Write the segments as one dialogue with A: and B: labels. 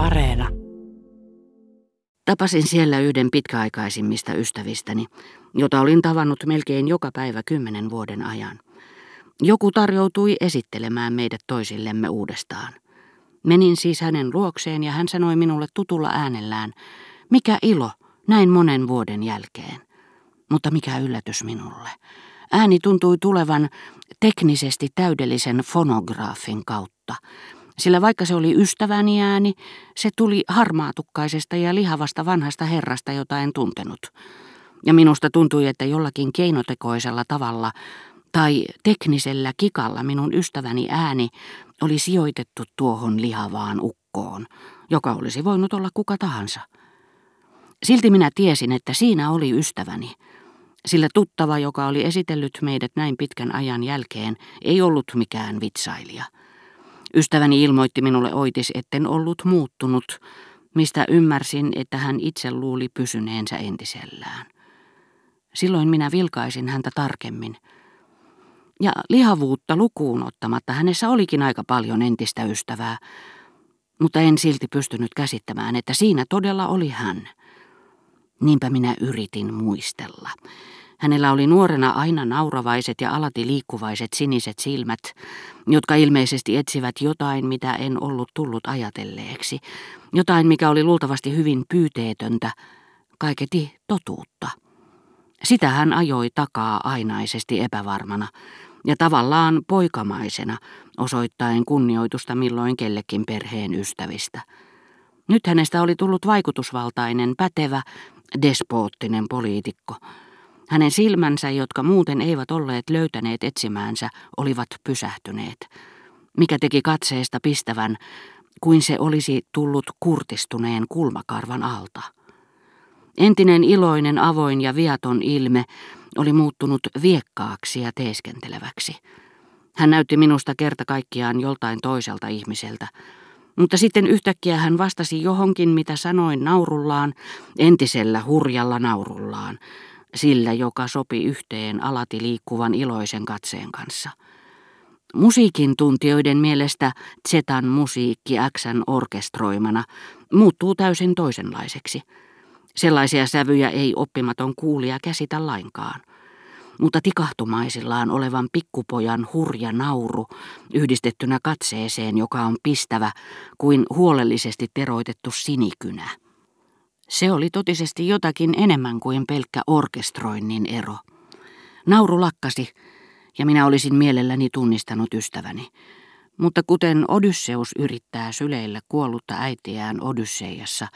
A: Areena.
B: Tapasin siellä yhden pitkäaikaisimmista ystävistäni, jota olin tavannut melkein joka päivä kymmenen vuoden ajan. Joku tarjoutui esittelemään meidät toisillemme uudestaan. Menin siis hänen luokseen ja hän sanoi minulle tutulla äänellään, mikä ilo näin monen vuoden jälkeen. Mutta mikä yllätys minulle. Ääni tuntui tulevan teknisesti täydellisen fonograafin kautta, sillä vaikka se oli ystäväni ääni, se tuli harmaatukkaisesta ja lihavasta vanhasta herrasta, jota en tuntenut. Ja minusta tuntui, että jollakin keinotekoisella tavalla tai teknisellä kikalla minun ystäväni ääni oli sijoitettu tuohon lihavaan ukkoon, joka olisi voinut olla kuka tahansa. Silti minä tiesin, että siinä oli ystäväni, sillä tuttava, joka oli esitellyt meidät näin pitkän ajan jälkeen, ei ollut mikään vitsailija. Ystäväni ilmoitti minulle oitis, etten ollut muuttunut, mistä ymmärsin, että hän itse luuli pysyneensä entisellään. Silloin minä vilkaisin häntä tarkemmin. Ja lihavuutta lukuun ottamatta hänessä olikin aika paljon entistä ystävää, mutta en silti pystynyt käsittämään, että siinä todella oli hän. Niinpä minä yritin muistella. Hänellä oli nuorena aina nauravaiset ja alati liikkuvaiset siniset silmät, jotka ilmeisesti etsivät jotain, mitä en ollut tullut ajatelleeksi, jotain, mikä oli luultavasti hyvin pyyteetöntä, kaiketi totuutta. Sitä hän ajoi takaa ainaisesti epävarmana ja tavallaan poikamaisena, osoittaen kunnioitusta milloin kellekin perheen ystävistä. Nyt hänestä oli tullut vaikutusvaltainen, pätevä, despoottinen poliitikko. Hänen silmänsä, jotka muuten eivät olleet löytäneet etsimäänsä, olivat pysähtyneet, mikä teki katseesta pistävän, kuin se olisi tullut kurtistuneen kulmakarvan alta. Entinen iloinen, avoin ja viaton ilme oli muuttunut viekkaaksi ja teeskenteleväksi. Hän näytti minusta kerta kaikkiaan joltain toiselta ihmiseltä, mutta sitten yhtäkkiä hän vastasi johonkin, mitä sanoin naurullaan, entisellä hurjalla naurullaan, sillä joka sopi yhteen alati liikkuvan iloisen katseen kanssa. Musiikin tuntijoiden mielestä Zetan musiikki Xn orkestroimana muuttuu täysin toisenlaiseksi. Sellaisia sävyjä ei oppimaton kuulija käsitä lainkaan mutta tikahtumaisillaan olevan pikkupojan hurja nauru yhdistettynä katseeseen, joka on pistävä kuin huolellisesti teroitettu sinikynä. Se oli totisesti jotakin enemmän kuin pelkkä orkestroinnin ero. Nauru lakkasi, ja minä olisin mielelläni tunnistanut ystäväni. Mutta kuten Odysseus yrittää syleillä kuollutta äitiään Odysseiassa,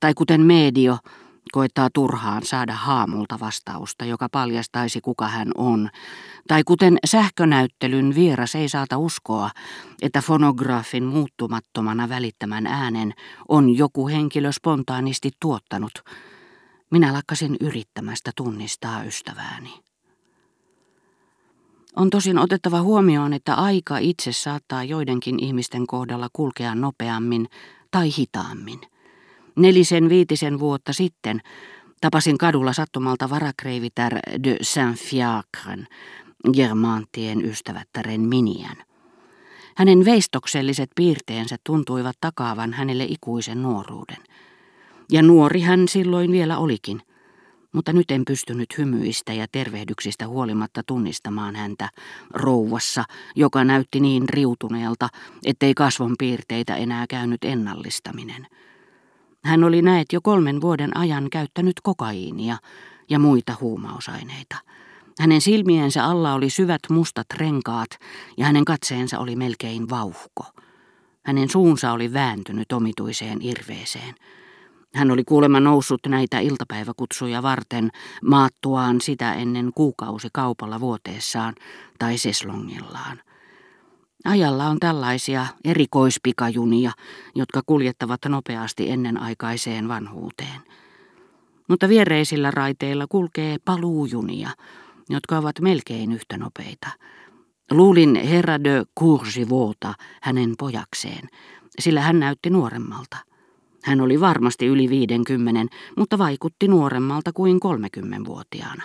B: tai kuten Medio koettaa turhaan saada haamulta vastausta, joka paljastaisi kuka hän on, tai kuten sähkönäyttelyn vieras ei saata uskoa, että fonograafin muuttumattomana välittämän äänen on joku henkilö spontaanisti tuottanut. Minä lakkasin yrittämästä tunnistaa ystävääni. On tosin otettava huomioon, että aika itse saattaa joidenkin ihmisten kohdalla kulkea nopeammin tai hitaammin. Nelisen viitisen vuotta sitten tapasin kadulla sattumalta varakreivitär de Saint-Fiacren, Germantien ystävättären Minian. Hänen veistokselliset piirteensä tuntuivat takaavan hänelle ikuisen nuoruuden. Ja nuori hän silloin vielä olikin, mutta nyt en pystynyt hymyistä ja tervehdyksistä huolimatta tunnistamaan häntä rouvassa, joka näytti niin riutuneelta, ettei kasvon piirteitä enää käynyt ennallistaminen. Hän oli näet jo kolmen vuoden ajan käyttänyt kokaiinia ja muita huumausaineita. Hänen silmiensä alla oli syvät mustat renkaat ja hänen katseensa oli melkein vauhko. Hänen suunsa oli vääntynyt omituiseen irveeseen. Hän oli kuulemma noussut näitä iltapäiväkutsuja varten maattuaan sitä ennen kuukausi kaupalla vuoteessaan tai seslongillaan. Ajalla on tällaisia erikoispikajunia, jotka kuljettavat nopeasti ennenaikaiseen vanhuuteen. Mutta viereisillä raiteilla kulkee paluujunia, jotka ovat melkein yhtä nopeita. Luulin herra de Courgivuota hänen pojakseen, sillä hän näytti nuoremmalta. Hän oli varmasti yli viidenkymmenen, mutta vaikutti nuoremmalta kuin kolmekymmenvuotiaana.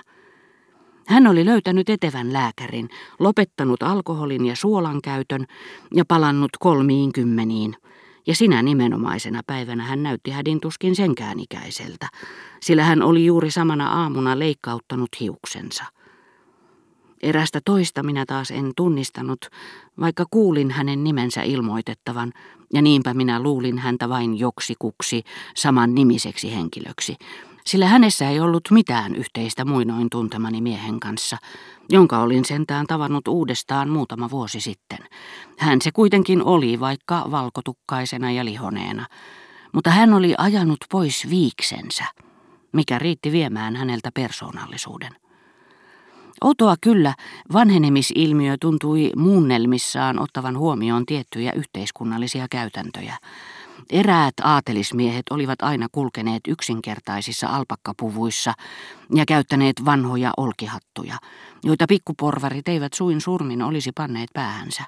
B: Hän oli löytänyt etevän lääkärin, lopettanut alkoholin ja suolan käytön ja palannut kolmiin kymmeniin, Ja sinä nimenomaisena päivänä hän näytti hädintuskin senkään ikäiseltä, sillä hän oli juuri samana aamuna leikkauttanut hiuksensa. Erästä toista minä taas en tunnistanut, vaikka kuulin hänen nimensä ilmoitettavan, ja niinpä minä luulin häntä vain joksikuksi saman nimiseksi henkilöksi, sillä hänessä ei ollut mitään yhteistä muinoin tuntemani miehen kanssa, jonka olin sentään tavannut uudestaan muutama vuosi sitten. Hän se kuitenkin oli, vaikka valkotukkaisena ja lihoneena, mutta hän oli ajanut pois viiksensä, mikä riitti viemään häneltä persoonallisuuden. Outoa kyllä, vanhenemisilmiö tuntui muunnelmissaan ottavan huomioon tiettyjä yhteiskunnallisia käytäntöjä. Eräät aatelismiehet olivat aina kulkeneet yksinkertaisissa alpakkapuvuissa ja käyttäneet vanhoja olkihattuja, joita pikkuporvarit eivät suin surmin olisi panneet päähänsä.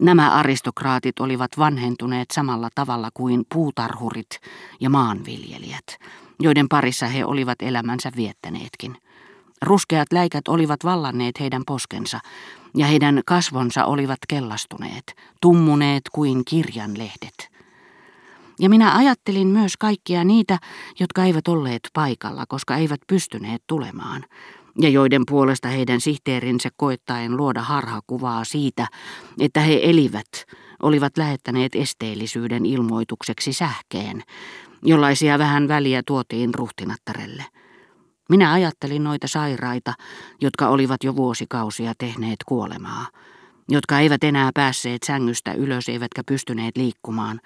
B: Nämä aristokraatit olivat vanhentuneet samalla tavalla kuin puutarhurit ja maanviljelijät, joiden parissa he olivat elämänsä viettäneetkin. Ruskeat läikät olivat vallanneet heidän poskensa, ja heidän kasvonsa olivat kellastuneet, tummuneet kuin kirjanlehdet. Ja minä ajattelin myös kaikkia niitä, jotka eivät olleet paikalla, koska eivät pystyneet tulemaan, ja joiden puolesta heidän sihteerinsä koettaen luoda harhakuvaa siitä, että he elivät, olivat lähettäneet esteellisyyden ilmoitukseksi sähkeen, jollaisia vähän väliä tuotiin ruhtinattarelle. Minä ajattelin noita sairaita, jotka olivat jo vuosikausia tehneet kuolemaa, jotka eivät enää päässeet sängystä ylös eivätkä pystyneet liikkumaan,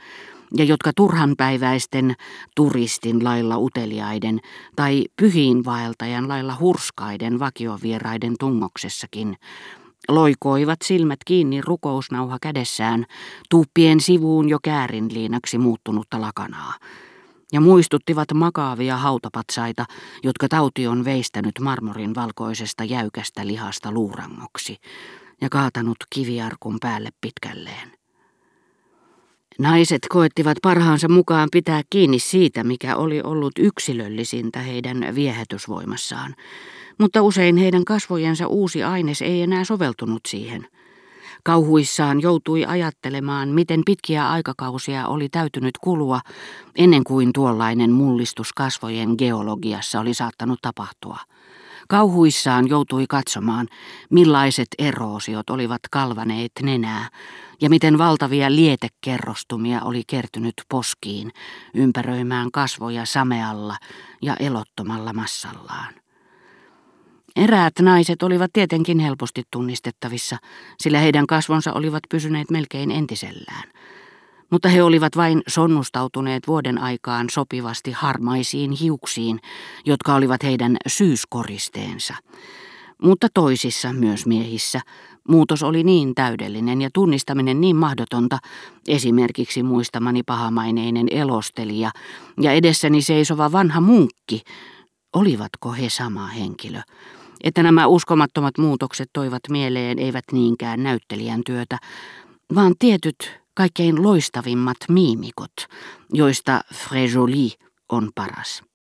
B: ja jotka turhanpäiväisten turistin lailla uteliaiden tai pyhiinvaeltajan lailla hurskaiden vakiovieraiden tungoksessakin loikoivat silmät kiinni rukousnauha kädessään tuuppien sivuun jo käärinliinaksi muuttunutta lakanaa ja muistuttivat makaavia hautapatsaita, jotka tauti on veistänyt marmorin valkoisesta jäykästä lihasta luurangoksi ja kaatanut kiviarkun päälle pitkälleen. Naiset koettivat parhaansa mukaan pitää kiinni siitä, mikä oli ollut yksilöllisintä heidän viehätysvoimassaan, mutta usein heidän kasvojensa uusi aines ei enää soveltunut siihen – Kauhuissaan joutui ajattelemaan, miten pitkiä aikakausia oli täytynyt kulua ennen kuin tuollainen mullistus kasvojen geologiassa oli saattanut tapahtua. Kauhuissaan joutui katsomaan, millaiset eroosiot olivat kalvaneet nenää ja miten valtavia lietekerrostumia oli kertynyt poskiin ympäröimään kasvoja samealla ja elottomalla massallaan. Eräät naiset olivat tietenkin helposti tunnistettavissa, sillä heidän kasvonsa olivat pysyneet melkein entisellään. Mutta he olivat vain sonnustautuneet vuoden aikaan sopivasti harmaisiin hiuksiin, jotka olivat heidän syyskoristeensa. Mutta toisissa, myös miehissä, muutos oli niin täydellinen ja tunnistaminen niin mahdotonta, esimerkiksi muistamani pahamaineinen elostelija ja edessäni seisova vanha munkki, olivatko he sama henkilö? että nämä uskomattomat muutokset toivat mieleen eivät niinkään näyttelijän työtä, vaan tietyt kaikkein loistavimmat miimikot, joista Frejoli on paras.